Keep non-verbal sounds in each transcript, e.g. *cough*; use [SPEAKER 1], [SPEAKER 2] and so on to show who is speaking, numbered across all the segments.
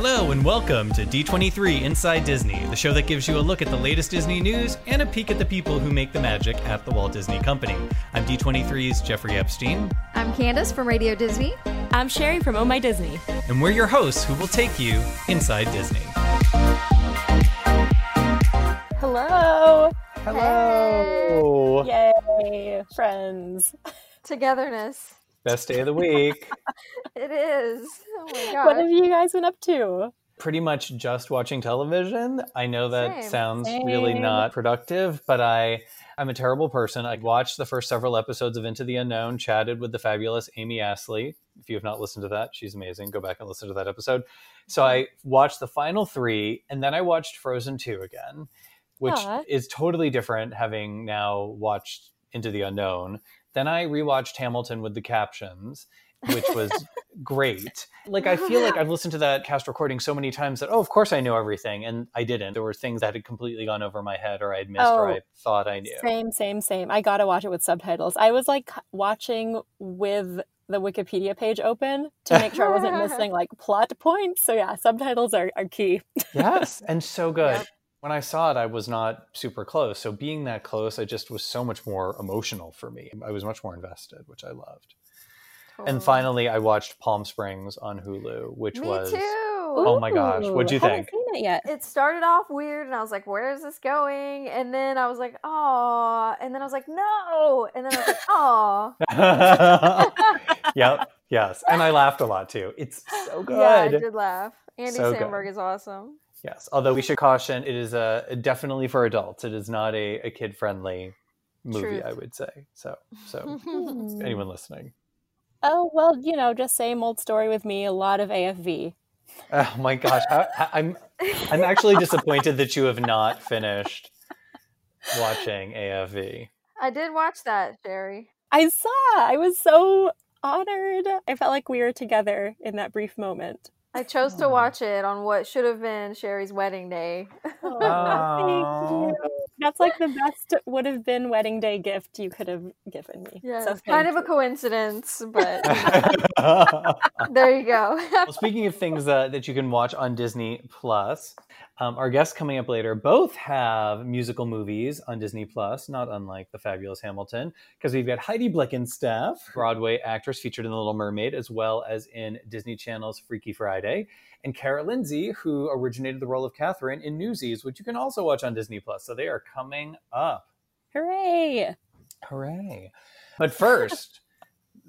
[SPEAKER 1] Hello and welcome to D23 Inside Disney, the show that gives you a look at the latest Disney news and a peek at the people who make the magic at the Walt Disney Company. I'm D23's Jeffrey Epstein,
[SPEAKER 2] I'm Candace from Radio Disney.
[SPEAKER 3] I'm Sherry from Oh My Disney.
[SPEAKER 1] and we're your hosts who will take you inside Disney.
[SPEAKER 3] Hello.
[SPEAKER 1] Hello!
[SPEAKER 3] Yay, friends. *laughs*
[SPEAKER 2] Togetherness.
[SPEAKER 1] Best day of the week. *laughs*
[SPEAKER 2] It is. Oh my
[SPEAKER 3] What have you guys been up to?
[SPEAKER 1] Pretty much just watching television. I know that
[SPEAKER 2] Same.
[SPEAKER 1] sounds really not productive, but I I'm a terrible person. I watched the first several episodes of Into the Unknown, chatted with the fabulous Amy Astley. If you have not listened to that, she's amazing. Go back and listen to that episode. So I watched the final three, and then I watched Frozen 2 again, which
[SPEAKER 3] Aw.
[SPEAKER 1] is totally different having now watched Into the Unknown. Then I rewatched Hamilton with the captions, which was *laughs* great. Like I feel like *laughs* I've listened to that cast recording so many times that oh, of course I know everything, and I didn't. There were things that had completely gone over my head, or I'd missed, or
[SPEAKER 3] Oh.
[SPEAKER 1] I thought I knew.
[SPEAKER 3] Same, same, same. I gotta watch it with subtitles. I was like watching with the Wikipedia page open to make sure I wasn't *laughs* missing like plot points. So yeah, subtitles are, are key.
[SPEAKER 1] yes, and so good.
[SPEAKER 2] Yep.
[SPEAKER 1] When I saw it, I was not super close. So being that close, I just was so much more emotional for me. I was much more invested, which I loved.
[SPEAKER 2] Totally.
[SPEAKER 1] And finally, I watched Palm Springs on Hulu, which
[SPEAKER 2] Me
[SPEAKER 1] was
[SPEAKER 2] too.
[SPEAKER 1] Oh my gosh, what'd you
[SPEAKER 3] Ooh, haven't
[SPEAKER 1] think?
[SPEAKER 3] seen it yet.
[SPEAKER 2] It started off weird, and I was like, "Where is this going?" And then I was like, "Oh," and then I was like, "No," and then I was like, *laughs* "Oh." *laughs*
[SPEAKER 1] yep. Yes. And I laughed a lot too. It's so good. *laughs*
[SPEAKER 2] Yeah, I did laugh. Andy
[SPEAKER 1] So good.
[SPEAKER 2] Samberg is awesome.
[SPEAKER 1] Yes. Although we should caution, it is a definitely for adults. It is not a, a kid friendly movie,
[SPEAKER 2] Truth.
[SPEAKER 1] I would say. So, so *laughs* anyone listening.
[SPEAKER 3] Oh well, you know, just same old story with me. A lot of AFV.
[SPEAKER 1] Oh my gosh, I, I- I'm I'm actually disappointed that you have not finished watching AFV.
[SPEAKER 2] I did watch that, Sherry.
[SPEAKER 3] I saw. I was so honored. I felt like we were together in that brief moment.
[SPEAKER 2] I chose to watch it on what should have been Sherry's wedding day.
[SPEAKER 3] Oh, *laughs* thank you. That's like the best would have been wedding day gift you could have given me.
[SPEAKER 2] Yeah,
[SPEAKER 3] So
[SPEAKER 2] it's kind
[SPEAKER 3] thank
[SPEAKER 2] of a coincidence, but *laughs* there you go.
[SPEAKER 1] speaking of things uh, that you can watch on Disney Plus, um, our guests coming up later both have musical movies on Disney Plus, not unlike the fabulous Hamilton, because we've got Heidi Blickenstaff, Broadway actress featured in The Little Mermaid, as well as in Disney Channel's Freaky Friday, and Kara Lindsay, who originated the role of Katherine in Newsies, which you can also watch on Disney Plus. So they are coming up.
[SPEAKER 3] Hooray!
[SPEAKER 1] Hooray. But first,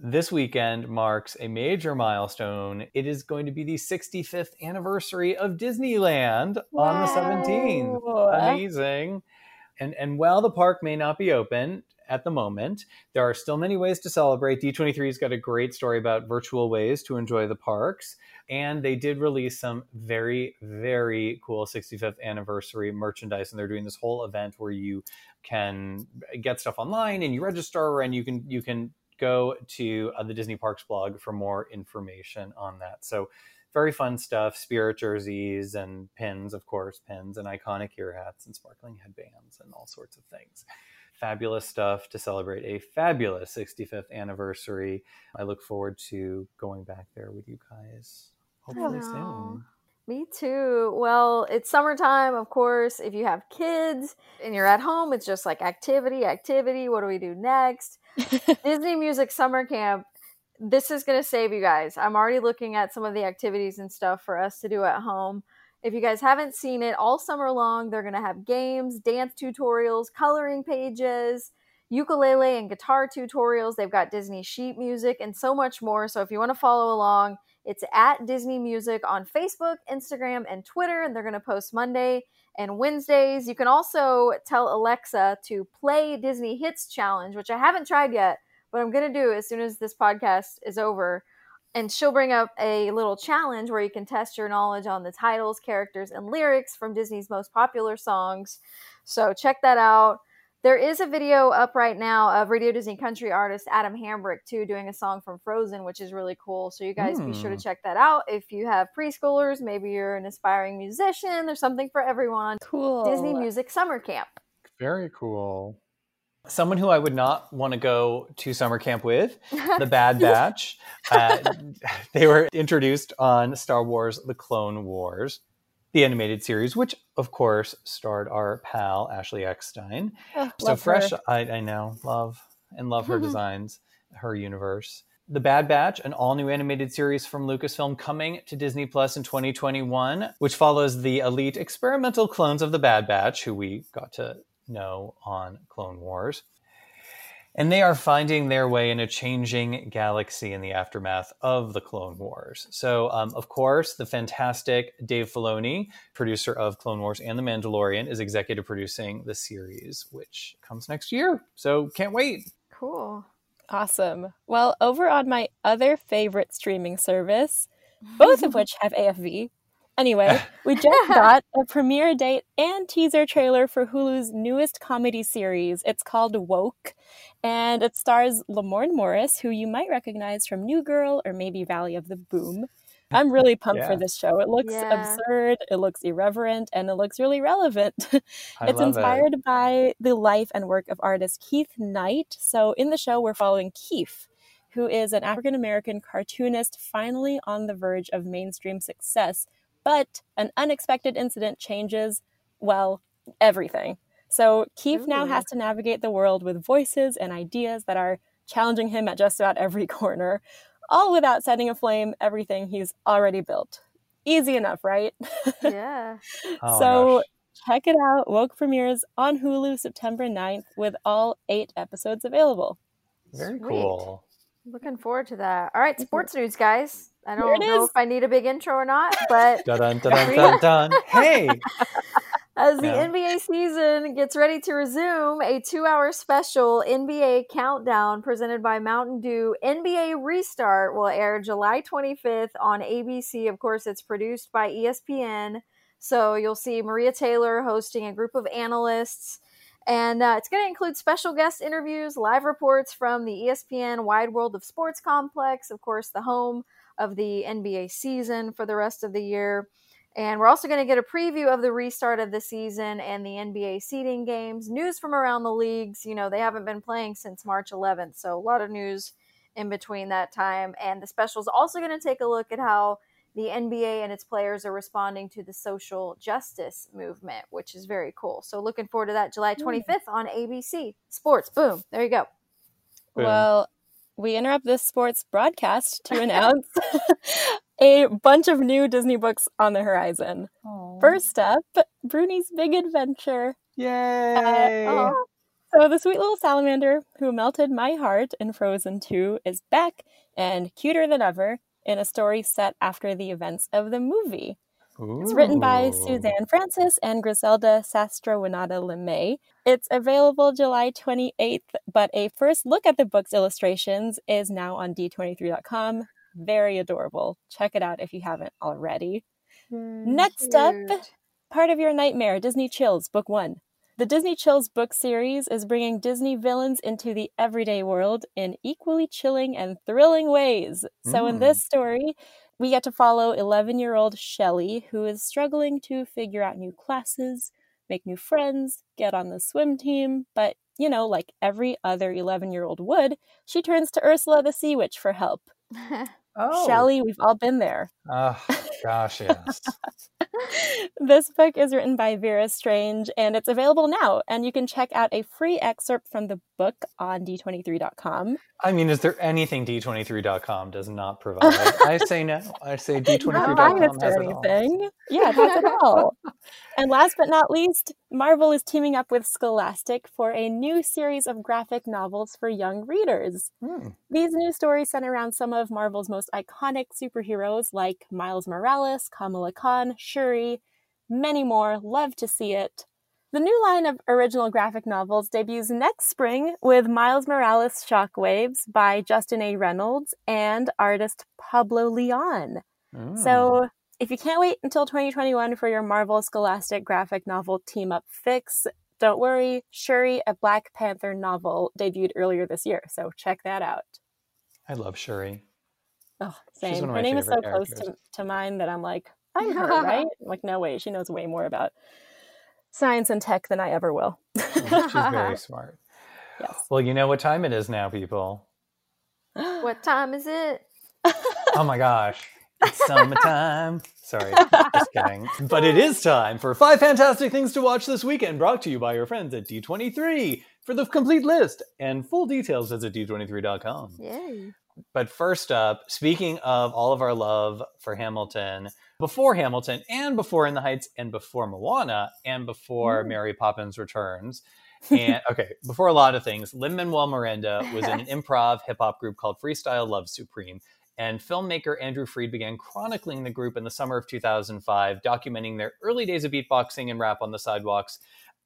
[SPEAKER 1] this weekend marks a major milestone. It is going to be the 65th anniversary of Disneyland on the 17th. Amazing. And and while the park may not be open at the moment, there are still many ways to celebrate. D23's got a great story about virtual ways to enjoy the parks. And they did release some very, very cool 65th anniversary merchandise. And they're doing this whole event where you can get stuff online and you register and you can you can go to uh, the Disney Parks blog for more information on that. So very fun stuff, spirit jerseys and pins, of course, pins and iconic ear hats and sparkling headbands and all sorts of things. Fabulous stuff to celebrate a fabulous 65th anniversary. I look forward to going back there with you guys hopefully soon.
[SPEAKER 2] Me too. Well, it's summertime, of course. If you have kids and you're at home, it's just like activity, activity. What do we do next? *laughs* Disney Music Summer Camp. This is going to save you guys. I'm already looking at some of the activities and stuff for us to do at home. If you guys haven't seen it, all summer long, they're going to have games, dance tutorials, coloring pages, ukulele and guitar tutorials. They've got Disney sheet music and so much more. So if you want to follow along, it's at Disney Music on Facebook, Instagram, and Twitter, and they're going to post Monday and Wednesdays. You can also tell Alexa to play Disney Hits Challenge, which I haven't tried yet, but I'm going to do as soon as this podcast is over. And she'll bring up a little challenge where you can test your knowledge on the titles, characters, and lyrics from Disney's most popular songs. So check that out. There is a video up right now of Radio Disney country artist Adam Hambrick too doing a song from Frozen, which is really cool. So you guys be sure to
[SPEAKER 1] Hmm.
[SPEAKER 2] check that out. If you have preschoolers, maybe you're an aspiring musician, there's something for everyone
[SPEAKER 3] Cool.
[SPEAKER 2] Disney Music Summer Camp.
[SPEAKER 1] Very cool. Someone who I would not want to go to summer camp with, *laughs* the Bad *laughs* Batch. Uh, *laughs* they were introduced on Star Wars The Clone Wars, the animated series, which of course starred our pal Ashley Eckstein.
[SPEAKER 3] Oh,
[SPEAKER 1] so fresh. I, I know, love and love her *laughs* designs, her universe. The Bad Batch, an all new animated series from Lucasfilm coming to Disney Plus in 2021, which follows the elite experimental clones of the Bad Batch, who we got to know on Clone Wars. And they are finding their way in a changing galaxy in the aftermath of the Clone Wars. So, um, of course, the fantastic Dave Filoni, producer of Clone Wars and The Mandalorian, is executive producing the series, which comes next year. So, can't wait.
[SPEAKER 2] Cool.
[SPEAKER 3] Awesome. Well, over on my other favorite streaming service, both of *laughs* which have AFV. Anyway, *laughs* we just *laughs* got a premiere date and teaser trailer for Hulu's newest comedy series. It's called Woke, and it stars Lamorne Morris, who you might recognize from New Girl or maybe Valley of the Boom. I'm really pumped
[SPEAKER 1] Yeah.
[SPEAKER 3] for this show. It looks
[SPEAKER 2] Yeah.
[SPEAKER 3] absurd, it looks irreverent, and it looks really relevant. *laughs*
[SPEAKER 1] I
[SPEAKER 3] it's
[SPEAKER 1] love
[SPEAKER 3] inspired
[SPEAKER 1] it.
[SPEAKER 3] by the life and work of artist Keith Knight. So in the show, we're following Keith, who is an African American cartoonist finally on the verge of mainstream success. But an unexpected incident changes, well, everything. So Keith now has to navigate the world with voices and ideas that are challenging him at just about every *laughs* corner, all without setting aflame everything he's already built. Easy enough, right? *laughs*
[SPEAKER 2] Yeah.
[SPEAKER 1] Oh
[SPEAKER 3] so
[SPEAKER 1] gosh.
[SPEAKER 3] check it out. Woke premieres on Hulu September 9th with all eight episodes available.
[SPEAKER 1] very
[SPEAKER 2] Sweet.
[SPEAKER 1] cool.
[SPEAKER 2] Looking forward to that. All right, mm-hmm. sports news, guys. I don't know
[SPEAKER 3] is.
[SPEAKER 2] if I need a big intro or not, but
[SPEAKER 1] Dun dun dun dun dun. Hey,
[SPEAKER 2] As the
[SPEAKER 1] Yeah.
[SPEAKER 2] NBA season gets ready to resume, a two hour special NBA countdown presented by Mountain Dew NBA Restart will air July 25th on ABC. Of course, it's produced by ESPN. So you'll see Maria Taylor hosting a group of analysts. And uh, it's going to include special guest interviews, live reports from the ESPN Wide World of Sports Complex, of course, the home of the NBA season for the rest of the year. And we're also going to get a preview of the restart of the season and the NBA seeding games, news from around the leagues. You know, they haven't been playing since March 11th, so a lot of news in between that time. And the special is also going to take a look at how the NBA and its players are responding to the social justice movement, which is very cool. So, looking forward to that July hmm. 25th on ABC Sports. Boom. There you go.
[SPEAKER 1] Boom.
[SPEAKER 3] Well, we interrupt this sports broadcast to announce *laughs* a bunch of new Disney books on the horizon. First up, Bruni's Big Adventure.
[SPEAKER 1] yay!
[SPEAKER 2] Oh,
[SPEAKER 3] So, the sweet little salamander who melted my heart in Frozen 2 is back and cuter than ever in a story set after the events of the movie. It's written by Suzanne Francis and Griselda Sastrawinata LeMay. It's available July 28th, but a first look at the book's illustrations is now on d23.com. Very adorable. Check it out if you haven't already. Next up. Part of Your Nightmare Disney Chills, Book 1. The Disney Chills book series is bringing Disney villains into the everyday world in equally chilling and thrilling ways. So, in
[SPEAKER 1] Mm.
[SPEAKER 3] this story, we get to follow 11 year old Shelley, who is struggling to figure out new classes, make new friends, get on the swim team. But, you know, like every other 11 year old would, she turns to Ursula the Sea Witch for help. *laughs*
[SPEAKER 1] Oh.
[SPEAKER 3] Shelley, we've all been there.
[SPEAKER 1] Oh, gosh, yes. *laughs*
[SPEAKER 3] this book is written by Vera Strange and it's available now. And you can check out a free excerpt from the book on d23.com.
[SPEAKER 1] I mean, is there anything D23.com does not provide? *laughs* I say no. I say D23.com
[SPEAKER 3] biased
[SPEAKER 1] has it all.
[SPEAKER 3] anything. Yeah, that's it all. and last but not least, Marvel is teaming up with Scholastic for a new series of graphic novels for young readers.
[SPEAKER 1] Hmm.
[SPEAKER 3] These new stories center around some of Marvel's most iconic superheroes like Miles Morales, Kamala Khan, Shuri, many more. Love to see it. The new line of original graphic novels debuts next spring with Miles Morales Shockwaves by Justin A. Reynolds and artist Pablo Leon. So, oh. if you can't wait until 2021 for your Marvel Scholastic graphic novel team up fix, don't worry. Shuri, a Black Panther novel, debuted earlier this year, so check that out.
[SPEAKER 1] I love Shuri.
[SPEAKER 3] Oh, same. Her name is so
[SPEAKER 1] favorite
[SPEAKER 3] close to, to mine that I'm like, I'm *laughs* her, right? I'm like, no way. She knows way more about science and tech than I ever will.
[SPEAKER 1] She's very *laughs* smart.
[SPEAKER 3] Yes.
[SPEAKER 1] Well, you know what time it is now, people.
[SPEAKER 2] what time is it? *gasps*
[SPEAKER 1] Oh my gosh. It's summertime. Sorry, just kidding. But it is time for five fantastic things to watch this weekend, brought to you by your friends at D23. For the complete list and full details, visit D23.com.
[SPEAKER 2] Yay.
[SPEAKER 1] But first up, speaking of all of our love for Hamilton, before Hamilton and before In the Heights and before Moana and before
[SPEAKER 3] Mm.
[SPEAKER 1] Mary Poppins Returns. *laughs* And okay, before a lot of things, Lin Manuel Miranda was in an *laughs* improv hip hop group called Freestyle Love Supreme. And filmmaker Andrew Fried began chronicling the group in the summer of 2005, documenting their early days of beatboxing and rap on the sidewalks,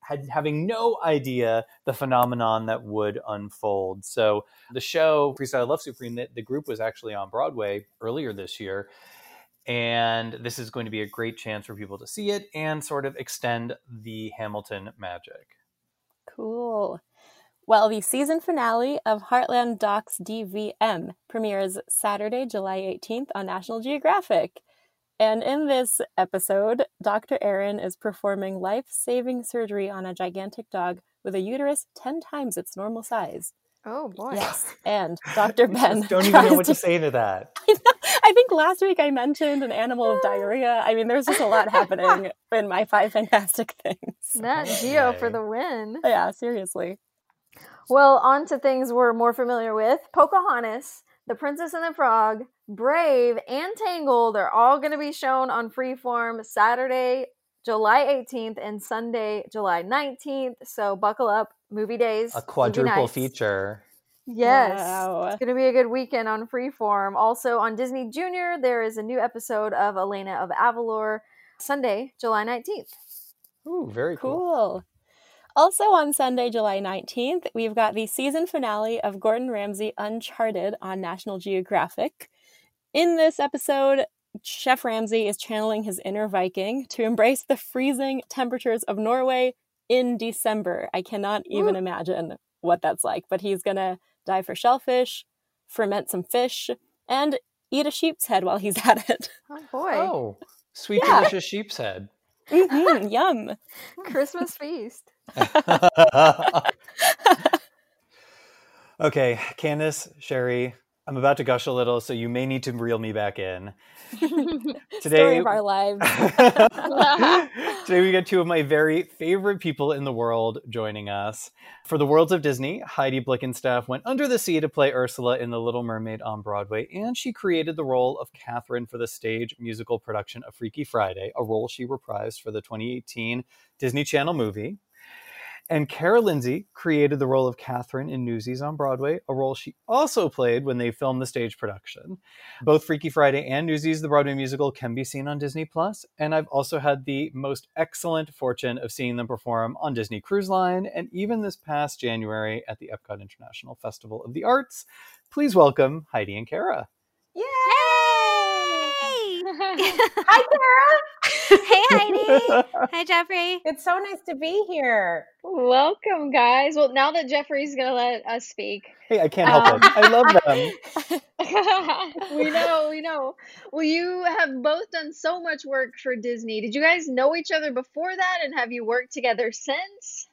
[SPEAKER 1] had, having no idea the phenomenon that would unfold. So, the show Freestyle Love Supreme, the, the group was actually on Broadway earlier this year. And this is going to be a great chance for people to see it and sort of extend the Hamilton magic.
[SPEAKER 3] Cool. Well, the season finale of Heartland Docs DVM premieres Saturday, July 18th on National Geographic. And in this episode, Dr. Erin is performing life saving surgery on a gigantic dog with a uterus 10 times its normal size.
[SPEAKER 2] Oh boy.
[SPEAKER 3] Yes. And Dr. *laughs* Ben.
[SPEAKER 1] Don't even know what to say to that. *laughs*
[SPEAKER 3] I think last week I mentioned an animal of diarrhea. I mean, there's just a lot happening *laughs* in my five fantastic things.
[SPEAKER 2] Nat Geo for the win.
[SPEAKER 3] Yeah, seriously.
[SPEAKER 2] Well, on to things we're more familiar with. Pocahontas, The Princess and the Frog, Brave, and Tangled are all going to be shown on Freeform Saturday, July 18th and Sunday, July 19th. So buckle up, movie days.
[SPEAKER 1] A
[SPEAKER 2] movie
[SPEAKER 1] quadruple
[SPEAKER 2] nights.
[SPEAKER 1] feature.
[SPEAKER 2] Yes.
[SPEAKER 3] Wow.
[SPEAKER 2] It's going to be a good weekend on Freeform. Also on Disney Junior, there is a new episode of Elena of Avalor, Sunday, July 19th.
[SPEAKER 1] Ooh, very cool.
[SPEAKER 3] Cool. Also on Sunday, July 19th, we've got the season finale of Gordon Ramsay Uncharted on National Geographic. In this episode, Chef Ramsay is channeling his inner Viking to embrace the freezing temperatures of Norway in December. I cannot even
[SPEAKER 2] Woo.
[SPEAKER 3] imagine what that's like, but he's going to dive for shellfish, ferment some fish, and eat a sheep's head while he's *laughs* at it.
[SPEAKER 2] Oh boy.
[SPEAKER 1] Oh, sweet,
[SPEAKER 3] Yeah.
[SPEAKER 1] delicious sheep's head.
[SPEAKER 3] Mhm, yum. *laughs*
[SPEAKER 2] Christmas feast. *laughs*
[SPEAKER 1] okay, Candace, Sherry, I'm about to gush a little, so you may need to reel me back in. *laughs*
[SPEAKER 3] Story
[SPEAKER 1] Today,
[SPEAKER 3] of our lives. *laughs*
[SPEAKER 1] Today we get two of my very favorite people in the world joining us. For the Worlds of Disney, Heidi Blickenstaff went under the sea to play Ursula in The Little Mermaid on Broadway, and she created the role of Katherine for the stage musical production of Freaky Friday, a role she reprised for the 2018 Disney Channel movie. And Kara Lindsay created the role of Katherine in Newsies on Broadway, a role she also played when they filmed the stage production. Both Freaky Friday and Newsies, the Broadway musical, can be seen on Disney Plus, and I've also had the most excellent fortune of seeing them perform on Disney Cruise Line, and even this past January at the Epcot International Festival of the Arts. Please welcome Heidi and Kara.
[SPEAKER 4] Yay! *laughs*
[SPEAKER 5] Hi, Kara.
[SPEAKER 4] hey, *laughs* Heidi. Hi, Jeffrey.
[SPEAKER 5] It's so nice to be here.
[SPEAKER 6] Welcome, guys. Well, now that Jeffrey's gonna let us speak,
[SPEAKER 1] Hey, I can't help um, it. I love them. *laughs*
[SPEAKER 6] we know, we know. Well, you have both done so much work for Disney. Did you guys know each other before that, and have you worked together since?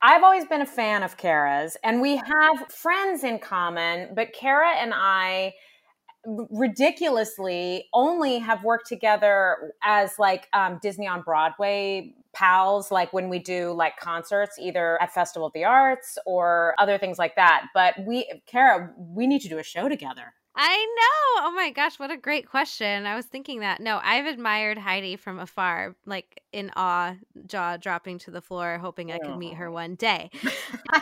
[SPEAKER 5] I've always been a fan of Kara's, and we have friends in common, but Kara and I r- ridiculously only have worked together as like um, Disney on Broadway pals, like when we do like concerts, either at Festival of the Arts or other things like that. But we, Kara, we need to do a show together.
[SPEAKER 4] I know. Oh my gosh, what a great question. I was thinking that. No, I've admired Heidi from afar, like in awe, jaw dropping to the floor, hoping I could meet her one day. *laughs*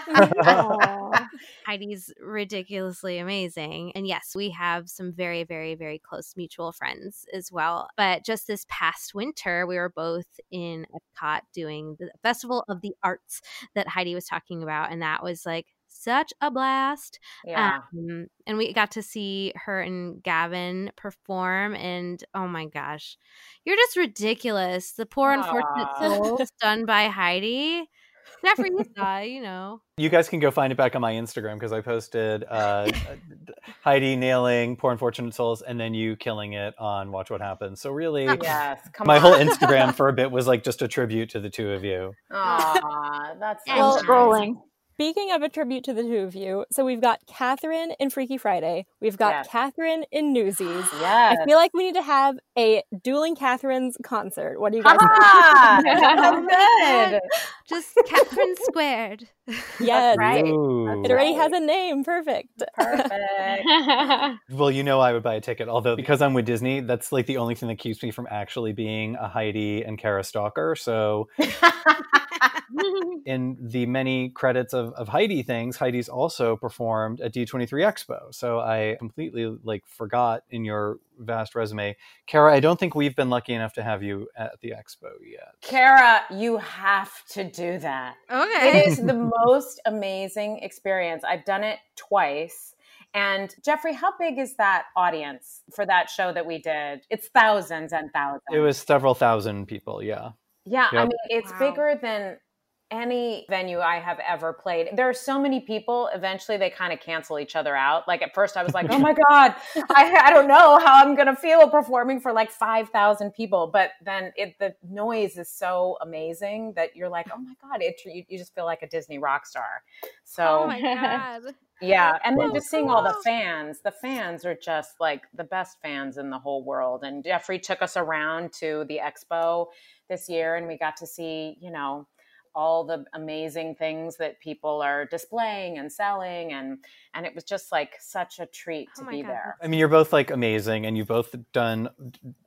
[SPEAKER 4] *laughs* Heidi's ridiculously amazing. And yes, we have some very, very, very close mutual friends as well. But just this past winter, we were both in Epcot doing the Festival of the Arts that Heidi was talking about. And that was like such a blast.
[SPEAKER 5] Yeah.
[SPEAKER 4] Um, and we got to see her and Gavin perform. And oh my gosh, you're just ridiculous. The poor unfortunate *laughs*
[SPEAKER 5] Aw.
[SPEAKER 4] souls done by Heidi. Jeffrey, you *laughs* saw, you know.
[SPEAKER 1] You guys can go find it back on my Instagram because I posted uh, *laughs* Heidi nailing Poor Unfortunate Souls and then you killing it on Watch What Happens. So, really,
[SPEAKER 5] yes. Come
[SPEAKER 1] my
[SPEAKER 5] on.
[SPEAKER 1] whole Instagram for a bit was like just a tribute to the two of you.
[SPEAKER 5] Aw, that's
[SPEAKER 4] Yeah,
[SPEAKER 5] so
[SPEAKER 3] Well,
[SPEAKER 5] nice.
[SPEAKER 2] Scrolling.
[SPEAKER 3] Speaking of a tribute to the two of you, so we've got Katherine in Freaky Friday. We've got
[SPEAKER 5] Yes.
[SPEAKER 3] Katherine in Newsies.
[SPEAKER 5] Yes.
[SPEAKER 3] I feel like we need to have a dueling Katherine's concert. What do you guys
[SPEAKER 5] Ah,
[SPEAKER 3] think? *laughs*
[SPEAKER 5] good.
[SPEAKER 4] Just Katherine squared. *laughs*
[SPEAKER 3] Yes.
[SPEAKER 5] Right.
[SPEAKER 1] Ooh.
[SPEAKER 3] It already has a name. Perfect.
[SPEAKER 5] Perfect. *laughs*
[SPEAKER 1] Well, you know I would buy a ticket. Although because I'm with Disney, that's like the only thing that keeps me from actually being a Heidi and Kara stalker. So *laughs* in the many credits of, of Heidi things, Heidi's also performed at D23 Expo. So I completely like forgot in your vast resume. Kara, I don't think we've been lucky enough to have you at the expo yet.
[SPEAKER 5] Kara, you have to do that.
[SPEAKER 4] Okay.
[SPEAKER 5] It is *laughs* the most amazing experience. I've done it twice. And Jeffrey, how big is that audience for that show that we did? It's thousands and thousands.
[SPEAKER 1] It was several thousand people, yeah.
[SPEAKER 5] Yeah, I mean, it's
[SPEAKER 4] Wow.
[SPEAKER 5] bigger than any venue I have ever played. There are so many people, eventually they kind of cancel each other out. Like at first I was like, oh my *laughs* God, I, I don't know how I'm going to feel performing for like 5,000 people. But then it, the noise is so amazing that you're like, oh my God, it, you, you just feel like a Disney rock star. So
[SPEAKER 4] Oh my god. *laughs*
[SPEAKER 5] yeah, and then
[SPEAKER 4] so
[SPEAKER 5] just seeing all the fans. The fans are just like the best fans in the whole world. And Jeffrey took us around to the expo this year, and we got to see, you know, all the amazing things that people are displaying and selling, and and it was just like such a treat
[SPEAKER 4] Oh
[SPEAKER 5] to
[SPEAKER 4] my
[SPEAKER 5] be
[SPEAKER 4] God,
[SPEAKER 5] there.
[SPEAKER 1] I mean, you're both like amazing and you've both done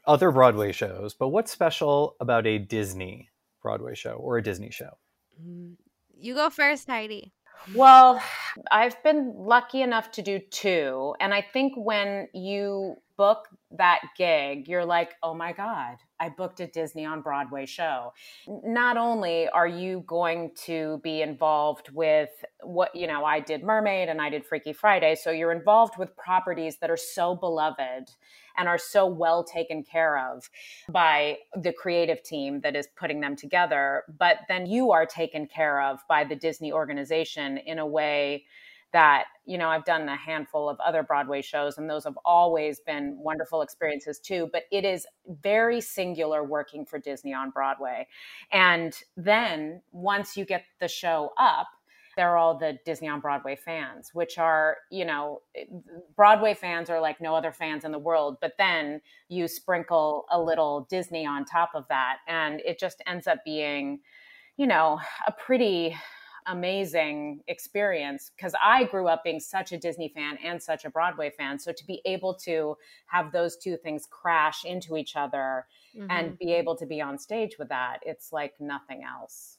[SPEAKER 1] other Broadway shows, but what's special about a Disney Broadway show or a Disney show?
[SPEAKER 4] Mm, You go first, Heidi.
[SPEAKER 5] Well, I've been lucky enough to do two. And I think when you book that gig, you're like, oh my God, I booked a Disney on Broadway show. Not only are you going to be involved with what, you know, I did Mermaid and I did Freaky Friday. So you're involved with properties that are so beloved and are so well taken care of by the creative team that is putting them together. But then you are taken care of by the Disney organization in a way that, you know, I've done a handful of other Broadway shows, and those have always been wonderful experiences too. But it is very singular working for Disney on Broadway. And then once you get the show up, they're all the Disney on Broadway fans, which are, you know, Broadway fans are like no other fans in the world. But then you sprinkle a little Disney on top of that, and it just ends up being, you know, a pretty amazing experience because I grew up being such a Disney fan and such a Broadway fan. So to be able to have those two things crash into each other
[SPEAKER 4] Mhm.
[SPEAKER 5] and be able to be on stage with that, it's like nothing else.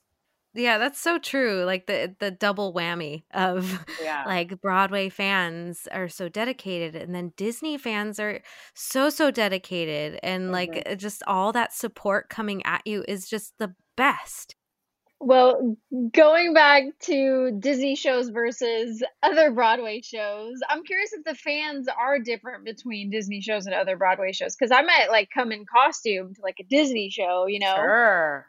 [SPEAKER 4] Yeah, that's so true. Like the the double whammy of *laughs*
[SPEAKER 5] Yeah.
[SPEAKER 4] like Broadway fans are so dedicated and then Disney fans are so so dedicated and like
[SPEAKER 5] Mhm.
[SPEAKER 4] uh, just all that support coming at you is just the best.
[SPEAKER 6] Well, going back to Disney shows versus other Broadway shows, I'm curious if the fans are different between Disney shows and other Broadway shows. Because I might like come in costume to like a Disney show, you know.
[SPEAKER 5] Sure.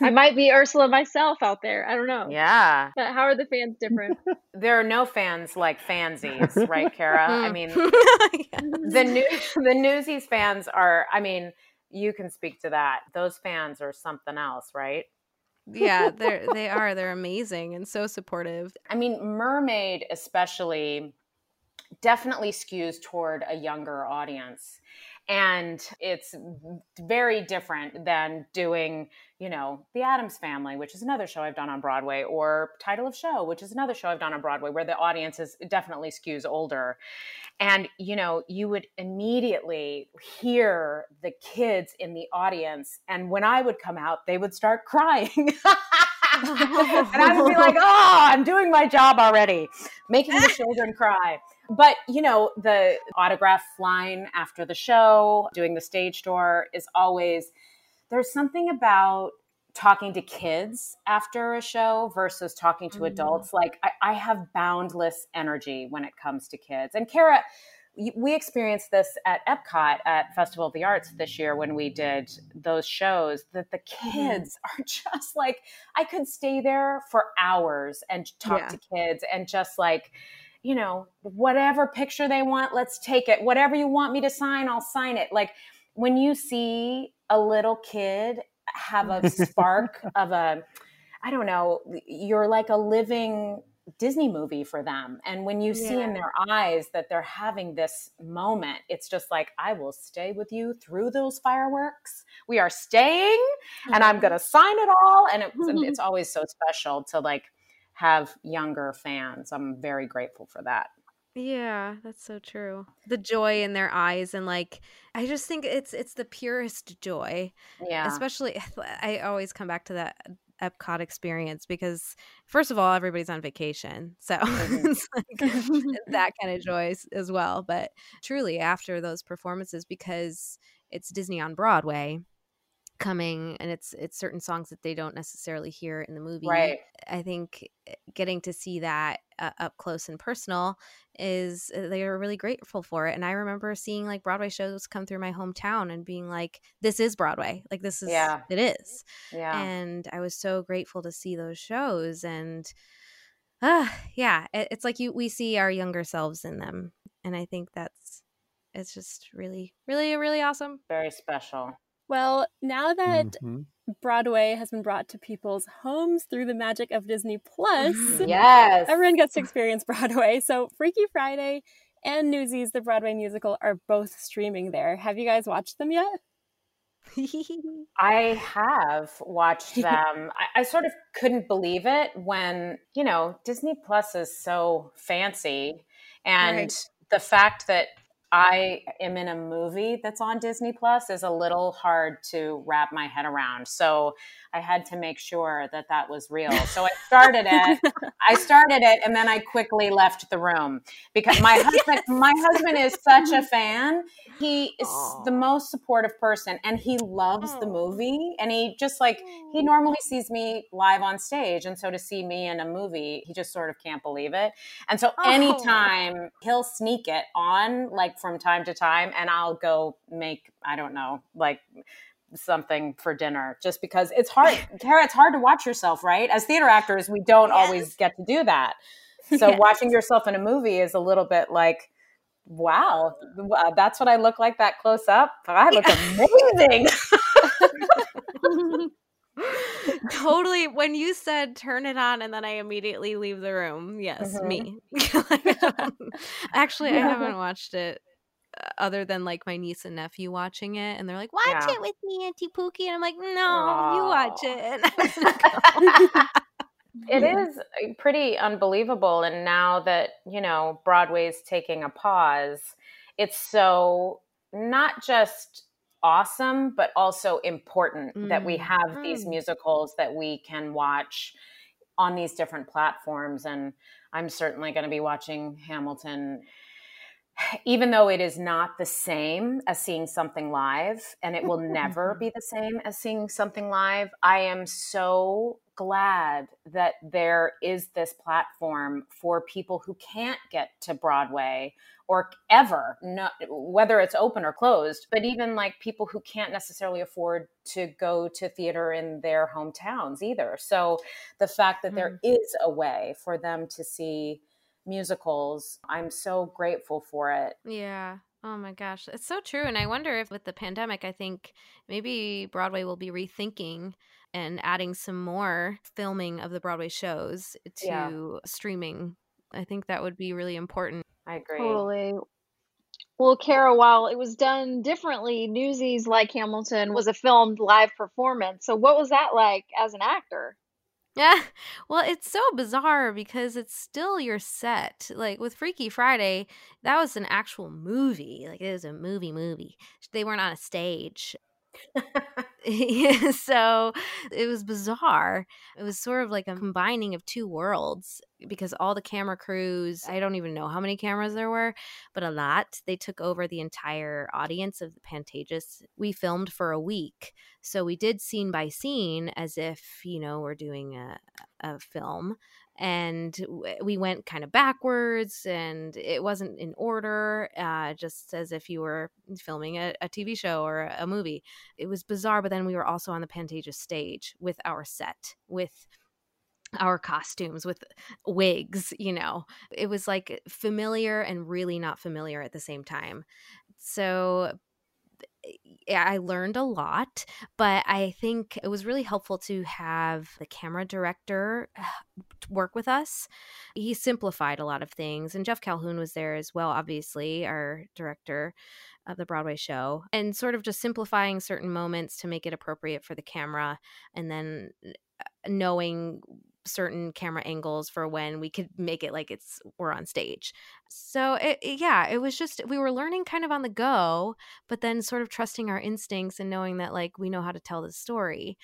[SPEAKER 6] I *laughs* might be Ursula myself out there. I don't know.
[SPEAKER 5] Yeah.
[SPEAKER 6] But how are the fans different? *laughs*
[SPEAKER 5] There are no fans like fansies, right, Kara? I mean, *laughs*
[SPEAKER 4] Yeah.
[SPEAKER 5] the new the Newsies fans are. I mean, you can speak to that. Those fans are something else, right?
[SPEAKER 4] yeah, they're they are. They're amazing and so supportive.
[SPEAKER 5] I mean, Mermaid especially definitely skews toward a younger audience. And it's very different than doing, you know, The Addams Family, which is another show I've done on Broadway, or Title of Show, which is another show I've done on Broadway, where the audience is definitely skews older. And, you know, you would immediately hear the kids in the audience. And when I would come out, they would start *laughs* crying. and I would be like, *laughs* oh, I'm doing my job already, making the children cry. But, you know, the autograph line after the show, doing the stage door is always, there's something about talking to kids after a show versus talking to
[SPEAKER 4] Mhm.
[SPEAKER 5] adults. Like, I, I have boundless energy when it comes to kids. And Kara, we experienced this at Epcot at Festival of the Arts this year when we did those shows that the kids *laughs* are just like I could stay there for hours and talk
[SPEAKER 4] Yeah.
[SPEAKER 5] to kids and just like you know whatever picture they want let's take it whatever you want me to sign I'll sign it like when you see a little kid have a spark *laughs* of a I don't know, you're like a living Disney movie for them. And when you yeah. see in their eyes that they're having this moment, it's just like, I will stay with you through those fireworks. We are staying and I'm going to mm-hmm. sign it all. And it, it's mm-hmm. always so special to like have younger fans. I'm very grateful for that.
[SPEAKER 4] Yeah, that's so true. The joy in their eyes and like I just think it's it's the purest joy.
[SPEAKER 5] Yeah.
[SPEAKER 4] Especially *laughs* I always come back to that Epcot experience because first of all everybody's on vacation. So *laughs* mm-hmm. it's like that kind of joy as well, but truly after those performances because it's Disney on Broadway, coming and it's it's certain songs that they don't necessarily hear in the movie
[SPEAKER 5] right.
[SPEAKER 4] I think eh, getting to see that uh, up close and personal is uh, they are really grateful for it and i remember seeing like broadway shows come through my hometown and being like this is broadway. Like this is yeah. it is.
[SPEAKER 5] Yeah.
[SPEAKER 4] And i was so grateful to see those shows and uh yeah it, it's like you we see our younger selves in them and i think that's it's just really really really awesome.
[SPEAKER 5] Very special
[SPEAKER 3] well, now that mm-hmm. Broadway has been brought to people's homes through the magic of Disney Plus, *laughs*
[SPEAKER 5] yes,
[SPEAKER 3] everyone gets to experience Broadway. So Freaky Friday and Newsies, the Broadway musical, are both streaming there. Have you guys watched them yet? *laughs*
[SPEAKER 5] I have watched *laughs* them. I, I, sort of couldn't believe it when, you know, Disney Plus is so fancy. And right. the fact that I am in a movie that's on Disney Plus is a little hard to wrap my head around. So I had to make sure that that was real. So I started it. I *laughs* started it, and then I quickly left the room because my *laughs* husband, my husband is such a fan. He is Aww. the most supportive person, and he loves Aww. the oh. movie. And he just like he oh. normally sees me live on stage, and so to see me in a movie, he just sort of can't believe it. And so oh. anytime he'll sneak it on, like from time to time, and I'll go make I don't know, like something for dinner just because it's hard *laughs* Kara, it's hard to watch yourself right? As theater actors we don't yes. always get to do that. *laughs* So yes. watching yourself in a movie is a little bit like wow that's what i look like that close up. I look amazing. *laughs*
[SPEAKER 4] Totally. When you said turn it on and then i immediately leave the room yes mm-hmm. me. Actually i haven't watched it other than like my niece and nephew watching it and they're like watch yeah. it with me auntie pookie and i'm like no Aww. you watch it *laughs* *laughs*
[SPEAKER 5] it is uh, pretty unbelievable and now that you know broadway's taking a pause it's so not just awesome but also important mm. that we mm, have mm. these musicals that we can watch on these different platforms and i'm certainly going to be watching hamilton even though it is not the same as seeing something live and it will *laughs* never mm-hmm. be the same as seeing something live, I am so glad that there is this platform for people who can't get to Broadway or ever, no, whether it's open or closed, but even like people who can't necessarily afford to go to theater in their hometowns either. So the fact that mm. there is a way for them to see musicals. I'm so grateful for it.
[SPEAKER 4] Yeah. Oh my gosh, it's so true. And I wonder if with the pandemic, I think maybe Broadway will be rethinking and adding some more filming of the Broadway shows to yeah. streaming. I think that would be really important.
[SPEAKER 5] I agree.
[SPEAKER 6] Totally. Well, Kara, while it was done differently, Newsies like Hamilton was a filmed live performance. So, what was that like as an actor?
[SPEAKER 4] Yeah. Well, it's so bizarre because it's still your set. Like with Freaky Friday, that was an actual movie. Like it was a movie movie. They weren't on a stage. *laughs* so it was bizarre. It was sort of like a combining of two worlds because all the camera crews, I don't even know how many cameras there were, but a lot. They took over the entire audience of the Pantages. We filmed for a week. So we did scene by scene as if, you know, we're doing a, a film and we went kind of backwards and it wasn't in order uh, just as if you were filming a, a, tv show or a movie. It was bizarre but then we were also on the pantages stage with our set with our costumes with wigs you know. It was like familiar and really not familiar at the same time. So I learned a lot, but I think it was really helpful to have the camera director work with us. He simplified a lot of things, and Jeff Calhoun was there as well, obviously, our director of the Broadway show, and sort of just simplifying certain moments to make it appropriate for the camera, and then uh, knowing certain camera angles for when we could make it like it's we're on stage. So it, yeah, it was just we were learning kind of on the go, but then sort of trusting our instincts and knowing that like we know how to tell the story.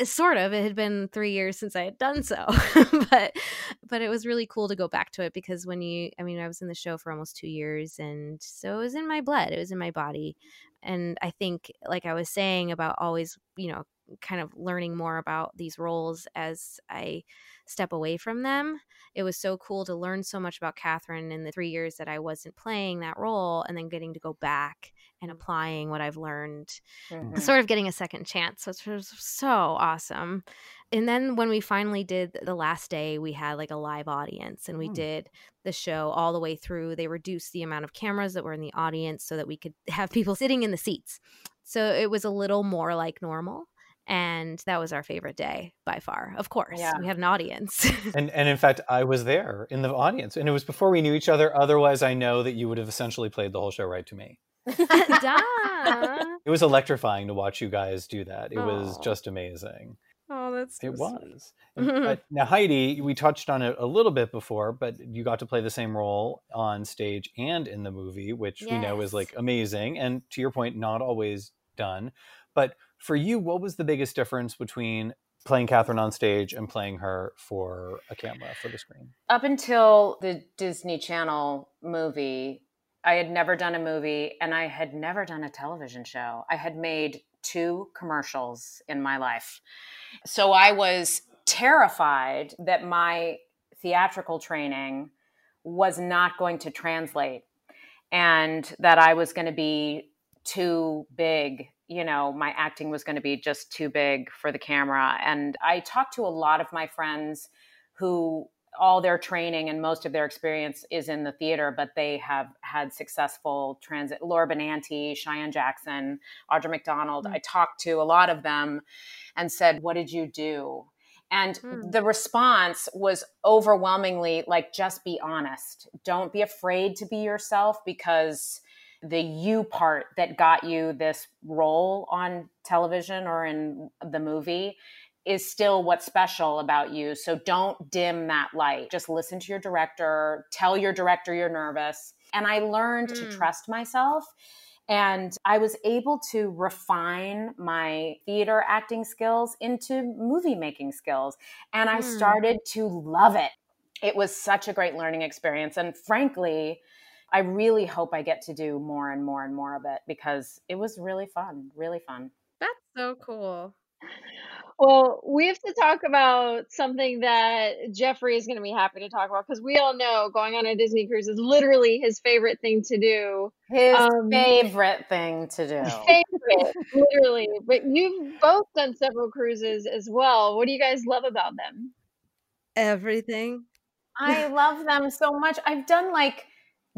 [SPEAKER 4] Uh, sort of it had been 3 years since I had done so. *laughs* but but it was really cool to go back to it because when you I mean I was in the show for almost 2 years and so it was in my blood, it was in my body. And I think like I was saying about always, you know, kind of learning more about these roles as I step away from them. It was so cool to learn so much about Katherine in the three years that I wasn't playing that role and then getting to go back and applying what I've learned, mm-hmm. sort of getting a second chance, which was so awesome. And then when we finally did the last day, we had like a live audience and we mm. did the show all the way through. They reduced the amount of cameras that were in the audience so that we could have people sitting in the seats. So it was a little more like normal and that was our favorite day by far of course yeah. we had an audience *laughs*
[SPEAKER 1] and and in fact i was there in the audience and it was before we knew each other otherwise i know that you would have essentially played the whole show right to me *laughs* *laughs* it was electrifying to watch you guys do that it Aww. was just amazing
[SPEAKER 4] Oh, that's
[SPEAKER 1] so it was. *laughs* but now, Heidi, we touched on it a little bit before, but you got to play the same role on stage and in the movie, which yes. we know is like amazing. And to your point, not always done. But for you, what was the biggest difference between playing Katherine on stage and playing her for a camera for the screen?
[SPEAKER 5] Up until the Disney Channel movie, I had never done a movie and I had never done a television show. I had made two commercials in my life. So I was terrified that my theatrical training was not going to translate and that I was going to be too big you know, my acting was going to be just too big for the camera. And I talked to a lot of my friends who all their training and most of their experience is in the theater, but they have had successful transit. Laura Benanti, Cheyenne Jackson, Audra McDonald. Mm-hmm. I talked to a lot of them and said, What did you do? And mm. the response was overwhelmingly like, just be honest. Don't be afraid to be yourself because the you part that got you this role on television or in the movie is still what's special about you. So don't dim that light. Just listen to your director, tell your director you're nervous. And I learned mm. to trust myself. And I was able to refine my theater acting skills into movie making skills. And I mm. started to love it. It was such a great learning experience. And frankly, I really hope I get to do more and more and more of it because it was really fun, really fun.
[SPEAKER 4] That's so cool.
[SPEAKER 6] Well, we have to talk about something that Jeffrey is going to be happy to talk about because we all know going on a Disney cruise is literally his favorite thing to do.
[SPEAKER 5] His um, favorite thing to do.
[SPEAKER 6] Favorite, literally. But you've both done several cruises as well. What do you guys love about them?
[SPEAKER 4] Everything.
[SPEAKER 5] I love them so much. I've done like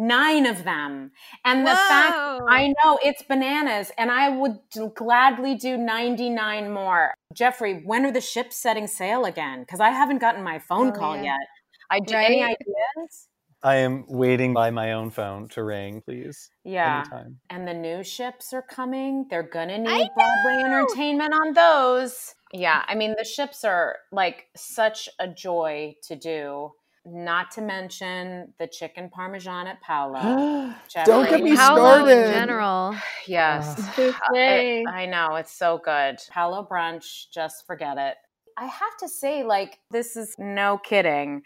[SPEAKER 5] nine of them. And the Whoa. fact I know it's bananas, and I would gladly do 99 more. Jeffrey, when are the ships setting sail again? Because I haven't gotten my phone oh, call yeah. yet. I do right? any ideas?
[SPEAKER 1] I am waiting by my own phone to ring, please.
[SPEAKER 5] Yeah. Anytime. And the new ships are coming. They're going to need Broadway entertainment on those. Yeah. I mean, the ships are like such a joy to do. Not to mention the chicken parmesan at *gasps* Palo.
[SPEAKER 1] Don't get me Palo started.
[SPEAKER 4] in general.
[SPEAKER 5] Yes. *laughs* I, I know. It's so good. Palo brunch, just forget it. I have to say, like, this is no kidding.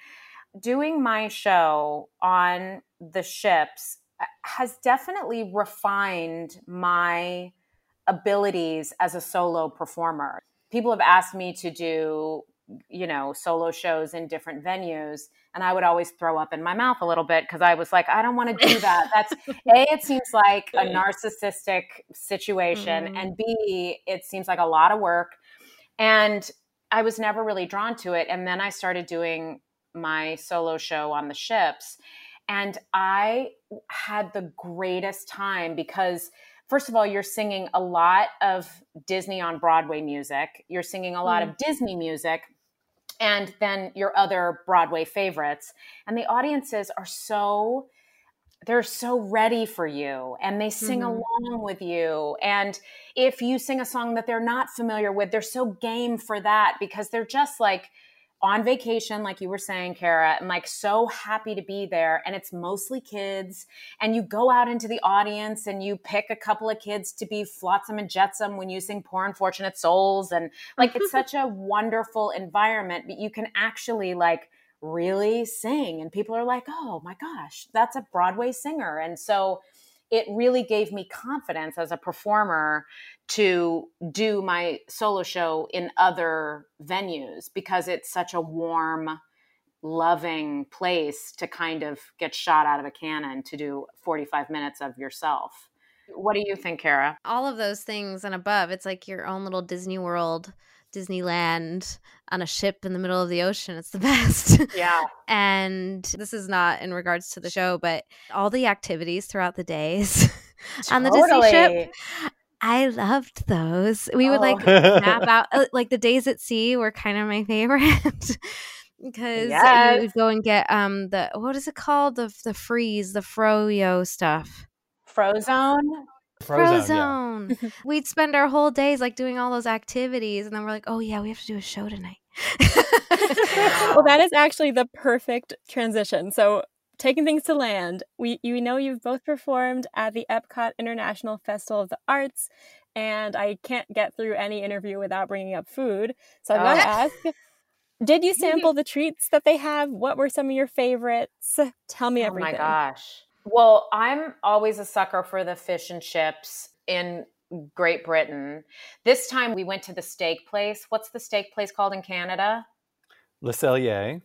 [SPEAKER 5] Doing my show on the ships uh, has definitely refined my abilities as a solo performer. People have asked me to do, you know, solo shows in different venues and I would always throw up in my mouth a little bit because I was like, I don't want to do that. *laughs* That's A, it seems like a narcissistic situation, mm. and B, it seems like a lot of work. And I was never really drawn to it. And then I started doing my solo show on the ships. And I had the greatest time because first of all, you're singing a lot of Disney on Broadway music, you're singing a lot mm. of Disney music, and then your other Broadway favorites. And the audiences are so they're so ready for you and they sing mm-hmm. along with you. And if you sing a song that they're not familiar with, they're so game for that because they're just like on vacation, like you were saying, Kara, and like so happy to be there. And it's mostly kids. And you go out into the audience and you pick a couple of kids to be Flotsam and Jetsam when you sing Poor Unfortunate Souls. And like it's *laughs* such a wonderful environment, but you can actually like really sing. And people are like, oh my gosh, that's a Broadway singer. And so it really gave me confidence as a performer to do my solo show in other venues because it's such a warm, loving place to kind of get shot out of a cannon to do 45 minutes of yourself. What do you think, Kara?
[SPEAKER 4] All of those things and above. It's like your own little Disney World Disneyland on a ship in the middle of the ocean. It's the *laughs* best.
[SPEAKER 5] Yeah.
[SPEAKER 4] and this is not in regards to the show, but all the activities throughout the days *laughs* on the Disney ship. I loved those. We would like oh. map out uh, like the days at sea were kind of my favorite. *laughs* because yes. would go and get um the what is it called the the freeze the froyo stuff
[SPEAKER 5] frozone
[SPEAKER 4] Frozone. Yeah. *laughs* We'd spend our whole days like doing all those activities, and then we're like, oh yeah, we have to do a show tonight.
[SPEAKER 3] well, that is actually the perfect transition. So, taking things to land, we you know you've both performed at the Epcot International Festival of the Arts, and I can't get through any interview without bringing up food. So I'm going to ask. Did you *laughs* sample the treats that they have? What were some of your favorites? Tell me everything.
[SPEAKER 5] Oh my gosh. Well, I'm always a sucker for the fish and chips in Great Britain. This time we went to the steak place. What's the steak place called in Canada?
[SPEAKER 1] Le Cellier.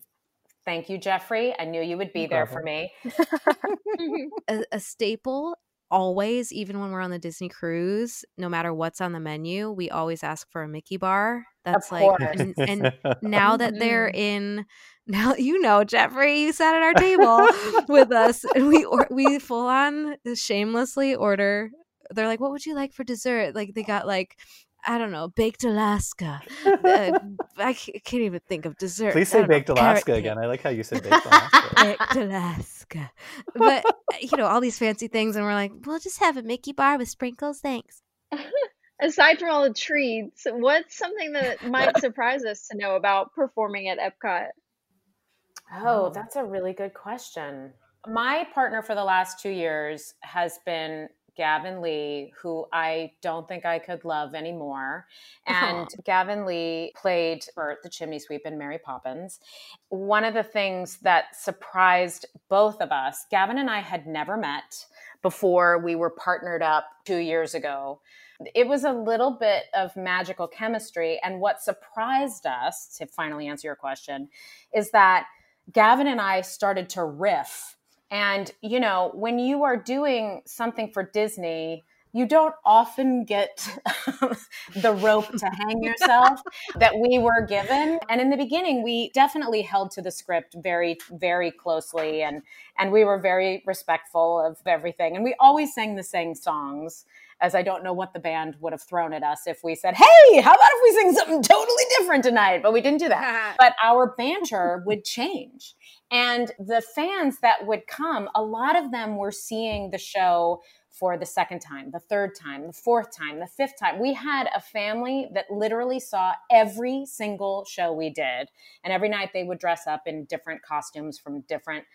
[SPEAKER 5] Thank you, Jeffrey. I knew you would be there for me. *laughs*
[SPEAKER 4] a, a staple always, even when we're on the Disney cruise, no matter what's on the menu, we always ask for a Mickey bar. That's like, and, and, *laughs* now that they're mm-hmm. in, now you know, Jeffrey, you sat at our table with *laughs* us, and we or, we full on shamelessly order. They're like, "What would you like for dessert?" Like they got like I don't know, baked Alaska. uh, *laughs* I can't even think of dessert.
[SPEAKER 1] Please say baked know, Alaska again. I like how you said baked *laughs* Alaska.
[SPEAKER 4] baked Alaska. But, you know, all these fancy things. And we're like, we'll just have a Mickey bar with sprinkles. Thanks.
[SPEAKER 6] Aside from all the treats, what's something that might surprise us to know about performing at Epcot?
[SPEAKER 5] Oh, um, that's a really good question. My partner for the last two years has been Gavin Lee, who I don't think I could love anymore. And Gavin Lee played for the Chimney Sweep in Mary Poppins. One of the things that surprised both of us, Gavin and I had never met before we were partnered up two years ago. It was a little bit of magical chemistry. And what surprised us, to finally answer your question, is that Gavin and I started to riff. And, you know, when you are doing something for Disney, you don't often get *laughs* the rope to hang yourself *laughs* that we were given. And in the beginning we definitely held to the script very very closely. And and we were very respectful of everything. And we always sang the same songs as I don't know what the band would have thrown at us if we said, Hey, how about if we sing something totally different tonight? But we didn't do that. *laughs* but our banter would change. And the fans that would come, a lot of them were seeing the show for the second time, the third time, the fourth time, the fifth time. We had a family that literally saw every single show we did. And every night they would dress up in different costumes from different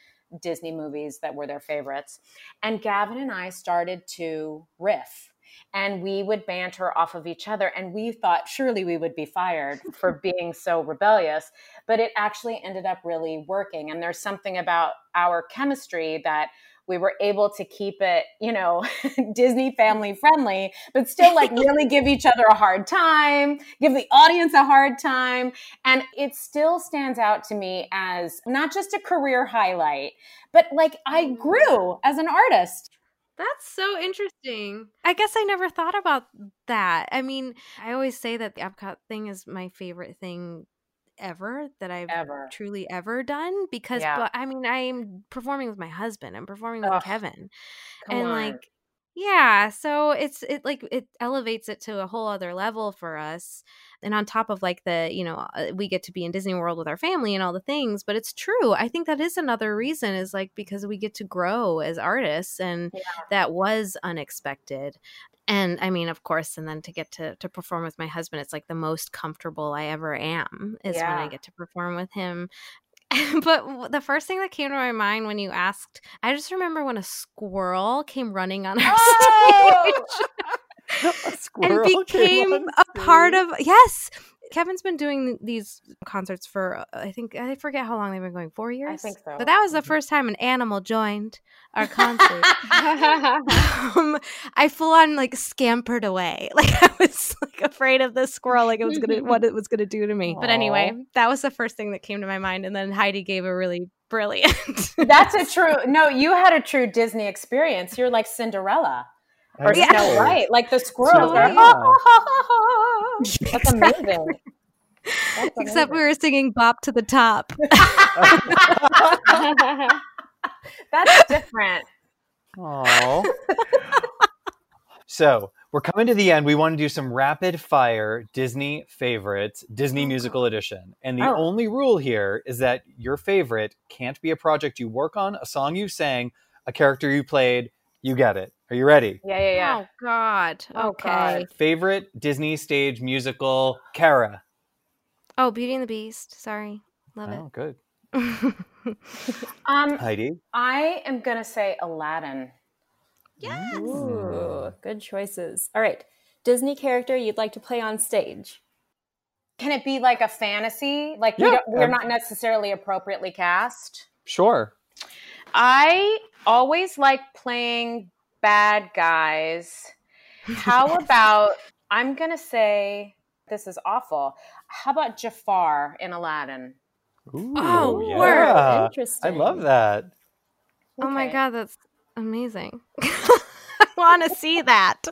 [SPEAKER 5] Disney movies that were their favorites. And Gavin and I started to riff and we would banter off of each other. And we thought surely we would be fired *laughs* for being so rebellious, but it actually ended up really working. And there's something about our chemistry that we were able to keep it, you know, *laughs* Disney family friendly, but still like *laughs* really give each other a hard time, give the audience a hard time. And it still stands out to me as not just a career highlight, but like I mm-hmm. grew as an artist.
[SPEAKER 4] That's so interesting. I guess I never thought about that. I mean, I always say that the Epcot thing is my favorite thing ever that I've
[SPEAKER 5] ever.
[SPEAKER 4] truly ever done because yeah. but, I mean I'm performing with my husband. I'm performing with Ugh, Kevin. And on. like Yeah, so it's it like it elevates it to a whole other level for us. And on top of like the, you know, uh, we get to be in Disney World with our family and all the things, but it's true. I think that is another reason is like because we get to grow as artists and
[SPEAKER 5] Yeah.
[SPEAKER 4] that was unexpected. And I mean, of course, and then to get to to perform with my husband, it's like the most comfortable I ever am is when I get to perform with him. *laughs* but the first thing that came to my mind when you asked, I just remember when a squirrel came running on our *laughs*
[SPEAKER 5] Oh!
[SPEAKER 4] stage *laughs* *laughs* and *laughs* became
[SPEAKER 1] on
[SPEAKER 4] a part of yes. Kevin's been doing these concerts for uh, I think I forget how long they've been going four years.
[SPEAKER 5] I think so.
[SPEAKER 4] But that was the first time an animal joined our *laughs* concert. um, I full on like scampered away. Like I was like afraid of the squirrel, like it was gonna what it was gonna do to me. But anyway, that was the first thing that came to my mind, and then Heidi gave a really brilliant.
[SPEAKER 5] That's a true. No, you had a true Disney experience. You're like Cinderella
[SPEAKER 1] I
[SPEAKER 5] or
[SPEAKER 1] know.
[SPEAKER 5] Snow White, like the squirrels.
[SPEAKER 1] So,
[SPEAKER 5] are,
[SPEAKER 1] yeah. *laughs*
[SPEAKER 5] That's amazing. That's
[SPEAKER 4] Except we were singing "Bop to the Top." *laughs*
[SPEAKER 5] That's different.
[SPEAKER 1] Aw. *laughs* so we're coming to the end. We want to do some rapid fire Disney favorites, Disney oh, musical edition. And the
[SPEAKER 5] Oh.
[SPEAKER 1] only rule here is that your favorite can't be a project you work on, a song you sang, a character you played. You get it. Are you ready?
[SPEAKER 5] Yeah, yeah, yeah.
[SPEAKER 4] Oh God.
[SPEAKER 5] Oh,
[SPEAKER 4] Okay.
[SPEAKER 5] God.
[SPEAKER 1] Favorite Disney stage musical, Kara.
[SPEAKER 4] Oh, Beauty and the Beast. Sorry, love it.
[SPEAKER 1] Oh, good. *laughs*
[SPEAKER 5] Um,
[SPEAKER 1] Heidi.
[SPEAKER 5] I am gonna say Aladdin.
[SPEAKER 4] yes.
[SPEAKER 3] Ooh, good choices. All right. Disney character you'd like to play on stage.
[SPEAKER 5] Can it be like a fantasy? Like we
[SPEAKER 1] Yeah.
[SPEAKER 5] don't, we're
[SPEAKER 1] Um,
[SPEAKER 5] not necessarily appropriately cast.
[SPEAKER 1] Sure.
[SPEAKER 5] I always like playing bad guys. How about I'm gonna say this is awful. How about Jafar in Aladdin?
[SPEAKER 1] Ooh,
[SPEAKER 4] Oh,
[SPEAKER 1] yeah.
[SPEAKER 4] word.
[SPEAKER 1] I love that.
[SPEAKER 4] Oh my God, that's amazing. *laughs* I want to see that.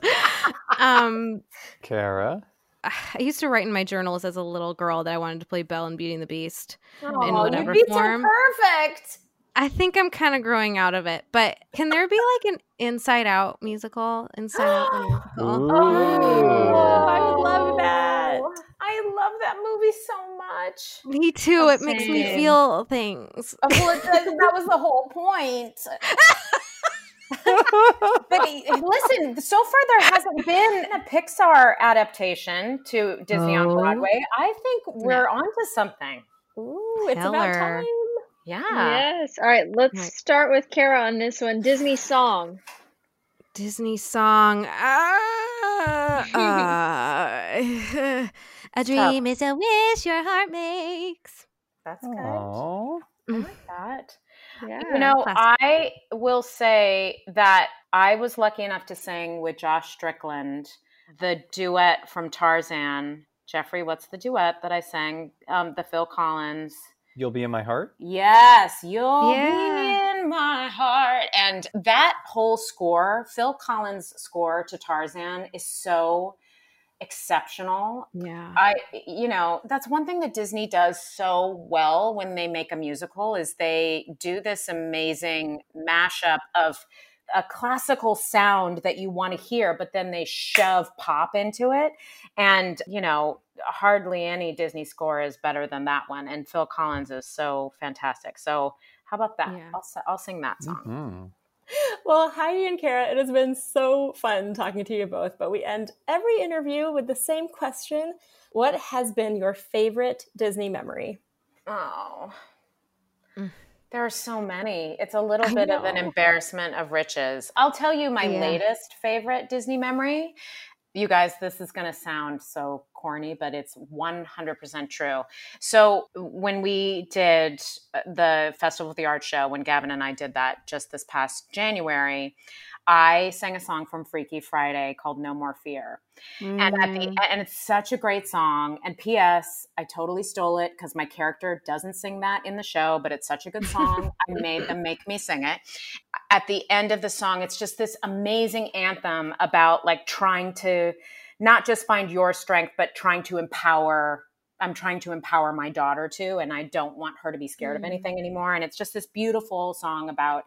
[SPEAKER 4] Um,
[SPEAKER 1] Kara.
[SPEAKER 4] I used to write in my journals as a little girl that I wanted to play Belle in Beauty and the Beast.
[SPEAKER 5] Oh,
[SPEAKER 4] whatever
[SPEAKER 5] you'd be
[SPEAKER 4] form.
[SPEAKER 5] so perfect.
[SPEAKER 4] I think I'm kind of growing out of it, but can there be like an Inside Out musical? Inside Out musical. *gasps*
[SPEAKER 3] Oh, I would love that. Oh.
[SPEAKER 5] I love that movie so much.
[SPEAKER 4] Me too. It makes me feel things.
[SPEAKER 5] Oh, Well, it- that, that was the whole point. *laughs* But listen, so far there hasn't been a Pixar adaptation to Disney on
[SPEAKER 1] Oh.
[SPEAKER 5] Broadway. I think we're onto something.
[SPEAKER 3] Ooh, it's
[SPEAKER 4] Killer.
[SPEAKER 3] about time.
[SPEAKER 5] Yeah.
[SPEAKER 6] yes. All right. Let's
[SPEAKER 4] Right.
[SPEAKER 6] start with Kara on this one. Disney song.
[SPEAKER 4] Disney song. Ah, uh, *laughs* a dream is a wish your heart makes.
[SPEAKER 5] That's good.
[SPEAKER 1] Aw.
[SPEAKER 5] I like that.
[SPEAKER 6] Yeah.
[SPEAKER 5] You know,
[SPEAKER 4] classic.
[SPEAKER 5] I will say that I was lucky enough to sing with Josh Strickland the duet from Tarzan. Jeffrey, what's the duet that I sang? Um, the Phil Collins.
[SPEAKER 1] You'll be in my heart.
[SPEAKER 5] Yes, you'll
[SPEAKER 4] Yeah.
[SPEAKER 5] be in my heart. And that whole score, Phil Collins' score to Tarzan, is so exceptional.
[SPEAKER 4] Yeah.
[SPEAKER 5] I, you know, that's one thing that Disney does so well when they make a musical is they do this amazing mashup of a classical sound that you want to hear, but then they shove pop into it. And, you know, hardly any Disney score is better than that one. And Phil Collins is so fantastic. So, how about that?
[SPEAKER 4] Yeah.
[SPEAKER 5] I'll, s- I'll sing that song.
[SPEAKER 1] Mhm.
[SPEAKER 3] Well, Heidi and Kara, it has been so fun talking to you both, but we end every interview with the same question. What has been your favorite Disney memory?
[SPEAKER 5] Oh.
[SPEAKER 4] Mm.
[SPEAKER 5] There are so many. It's a little
[SPEAKER 4] I
[SPEAKER 5] bit of an embarrassment of riches. I'll tell you my
[SPEAKER 4] Yeah.
[SPEAKER 5] latest favorite Disney memory. You guys, this is going to sound so corny, but it's 100% true. So, when we did uh, the Festival of the Arts show, when Gavin and I did that just this past January, I sang a song from Freaky Friday called No More Fear and at the
[SPEAKER 4] Mm.
[SPEAKER 5] and it's such a great song and ps i totally stole it because my character doesn't sing that in the show but it's such a good song i made them make me sing it at the end of the song it's just this amazing anthem about like trying to not just find your strength but trying to empower i'm trying to empower my daughter too and i don't want her to be scared of
[SPEAKER 3] Mm.
[SPEAKER 5] anything anymore and it's just this beautiful song about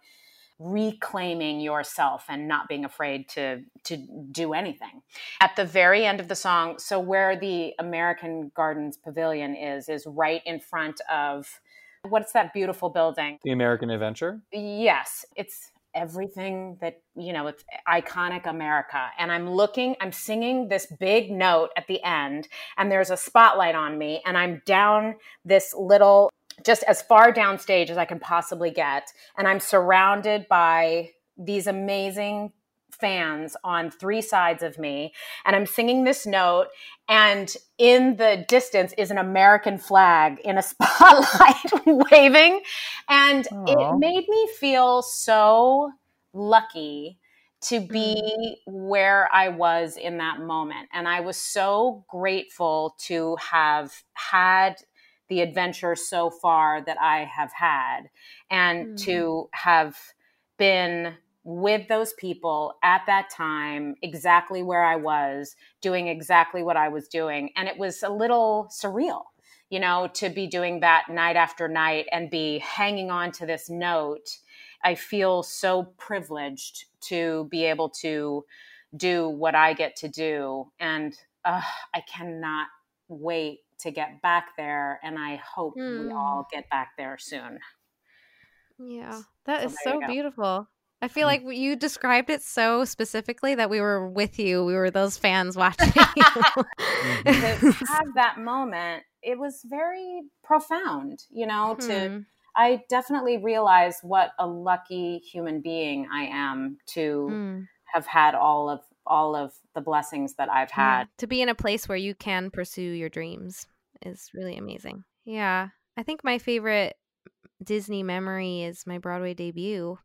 [SPEAKER 5] reclaiming yourself and not being afraid to to do anything. At the very end of the song, so where the American Gardens Pavilion is is right in front of what's that beautiful building?
[SPEAKER 1] The American Adventure?
[SPEAKER 5] Yes, it's everything that you know it's iconic america. And i'm looking i'm singing this big note at the end and there's a spotlight on me and i'm down this little just as far downstage as i can possibly get. And i'm surrounded by these amazing fans on three sides of me and i'm singing this note and in the distance is an american flag in a *laughs* spotlight waving and Aww. it made me feel so lucky to be mm. where I was in that moment. And I was so grateful to have had the adventure so far that I have had and mm. to have been with those people at that time, exactly where I was, doing exactly what I was doing. And it was a little surreal, you know, to be doing that night after night and be hanging on to this note. I feel so privileged to be able to do what I get to do. And uh, I cannot wait to get back there. And I hope mm. we hmm. all get back there soon.
[SPEAKER 4] Yeah, that so is so beautiful. I feel like you described it so specifically that we were with you. We were those fans watching. *laughs*
[SPEAKER 5] to have that moment, it was very profound, you know, hmm to I definitely realized what a lucky human being I am to mm. have had all of all of the blessings that I've had. Yeah.
[SPEAKER 4] To be in a place where you can pursue your dreams is really amazing. Yeah. I think my favorite Disney memory is my Broadway debut.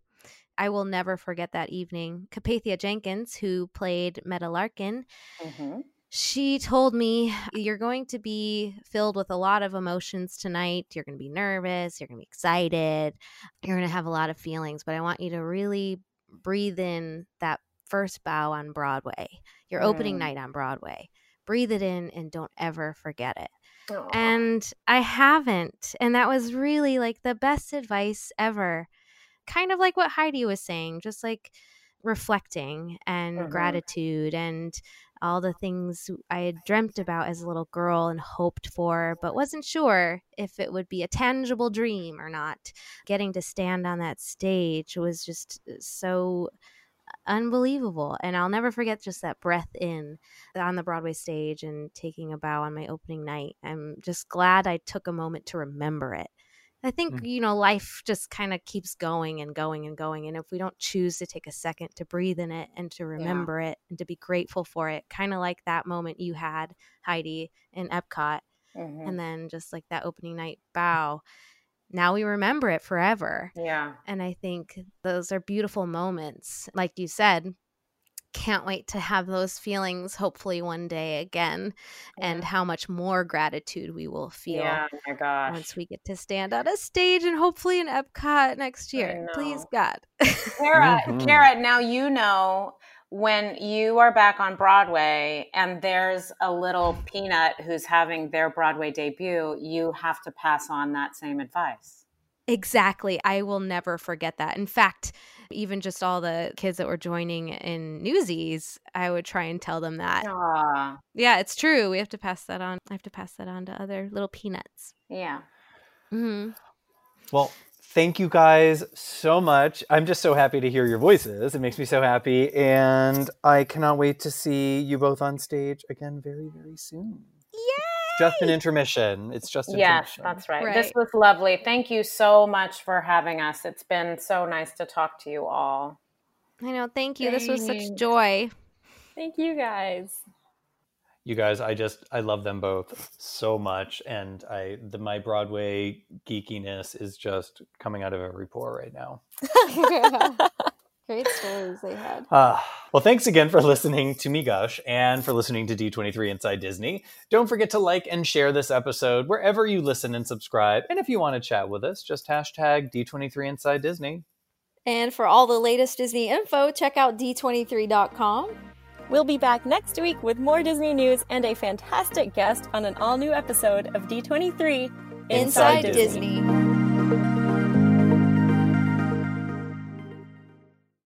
[SPEAKER 4] I will never forget that evening. Capathia Jenkins, who played Medda Larkin, mm-hmm. she told me, You're going to be filled with a lot of emotions tonight. You're going to be nervous. You're going to be excited. You're going to have a lot of feelings, but I want you to really breathe in that first bow on Broadway, your mm. opening night on Broadway. Breathe it in and don't ever forget it. Aww. And I haven't. And that was really like the best advice ever kind of like what Heidi was saying, just like reflecting and mm-hmm. gratitude and all the things I had dreamt about as a little girl and hoped for, but wasn't sure if it would be a tangible dream or not. Getting to stand on that stage was just uh, so unbelievable. And I'll never forget just that breath in on the Broadway stage and taking a bow on my opening night. I'm just glad I took a moment to remember it I think, mm-hmm. you know, life just kind of keeps going and going and going. And if we don't choose to take a second to breathe in it and to remember yeah. it and to be grateful for it, kind of like that moment you had, Heidi, in Epcot, mm-hmm. and then just like that opening night bow, now we remember it forever.
[SPEAKER 5] Yeah.
[SPEAKER 4] And I think those are beautiful moments. Like you said, can't wait to have those feelings hopefully one day again yeah. and how much more gratitude we will feel
[SPEAKER 5] yeah, my gosh.
[SPEAKER 4] once we get to stand on a stage and hopefully in Epcot next year. Please God.
[SPEAKER 5] Kara, mm-hmm. *laughs* Kara, now you know when you are back on Broadway and there's a little peanut who's having their Broadway debut, you have to pass on that same advice.
[SPEAKER 4] Exactly. I will never forget that. In fact, even just all the kids that were joining in Newsies, I would try and tell them that. Aww. Yeah, it's true. We have to pass that on. I have to pass that on to other little peanuts.
[SPEAKER 5] Yeah.
[SPEAKER 4] Mm-hmm.
[SPEAKER 1] Well, thank you guys so much. I'm just so happy to hear your voices. It makes me so happy. And I cannot wait to see you both on stage again very, very soon.
[SPEAKER 4] Yay!
[SPEAKER 1] Just an intermission. It's just
[SPEAKER 5] yes, that's right. right. This was lovely. Thank you so much for having us. It's been so nice to talk to you all.
[SPEAKER 4] I know. Thank you. Thanks. This was such joy.
[SPEAKER 6] Thank you guys.
[SPEAKER 1] You guys, I just I love them both so much, and I the my Broadway geekiness is just coming out of every pore right now. *laughs* *laughs*
[SPEAKER 2] Great stories they had.
[SPEAKER 1] Uh, *sighs* well, thanks again for listening to me gush and for listening to D23 Inside Disney. Don't forget to like and share this episode wherever you listen and subscribe. And if you want to chat with us, just hashtag D23 Inside Disney.
[SPEAKER 2] And for all the latest Disney info, check out d23.com.
[SPEAKER 3] We'll be back next week with more Disney news and a fantastic guest on an all new episode of D23
[SPEAKER 2] Inside, Inside Disney. Disney.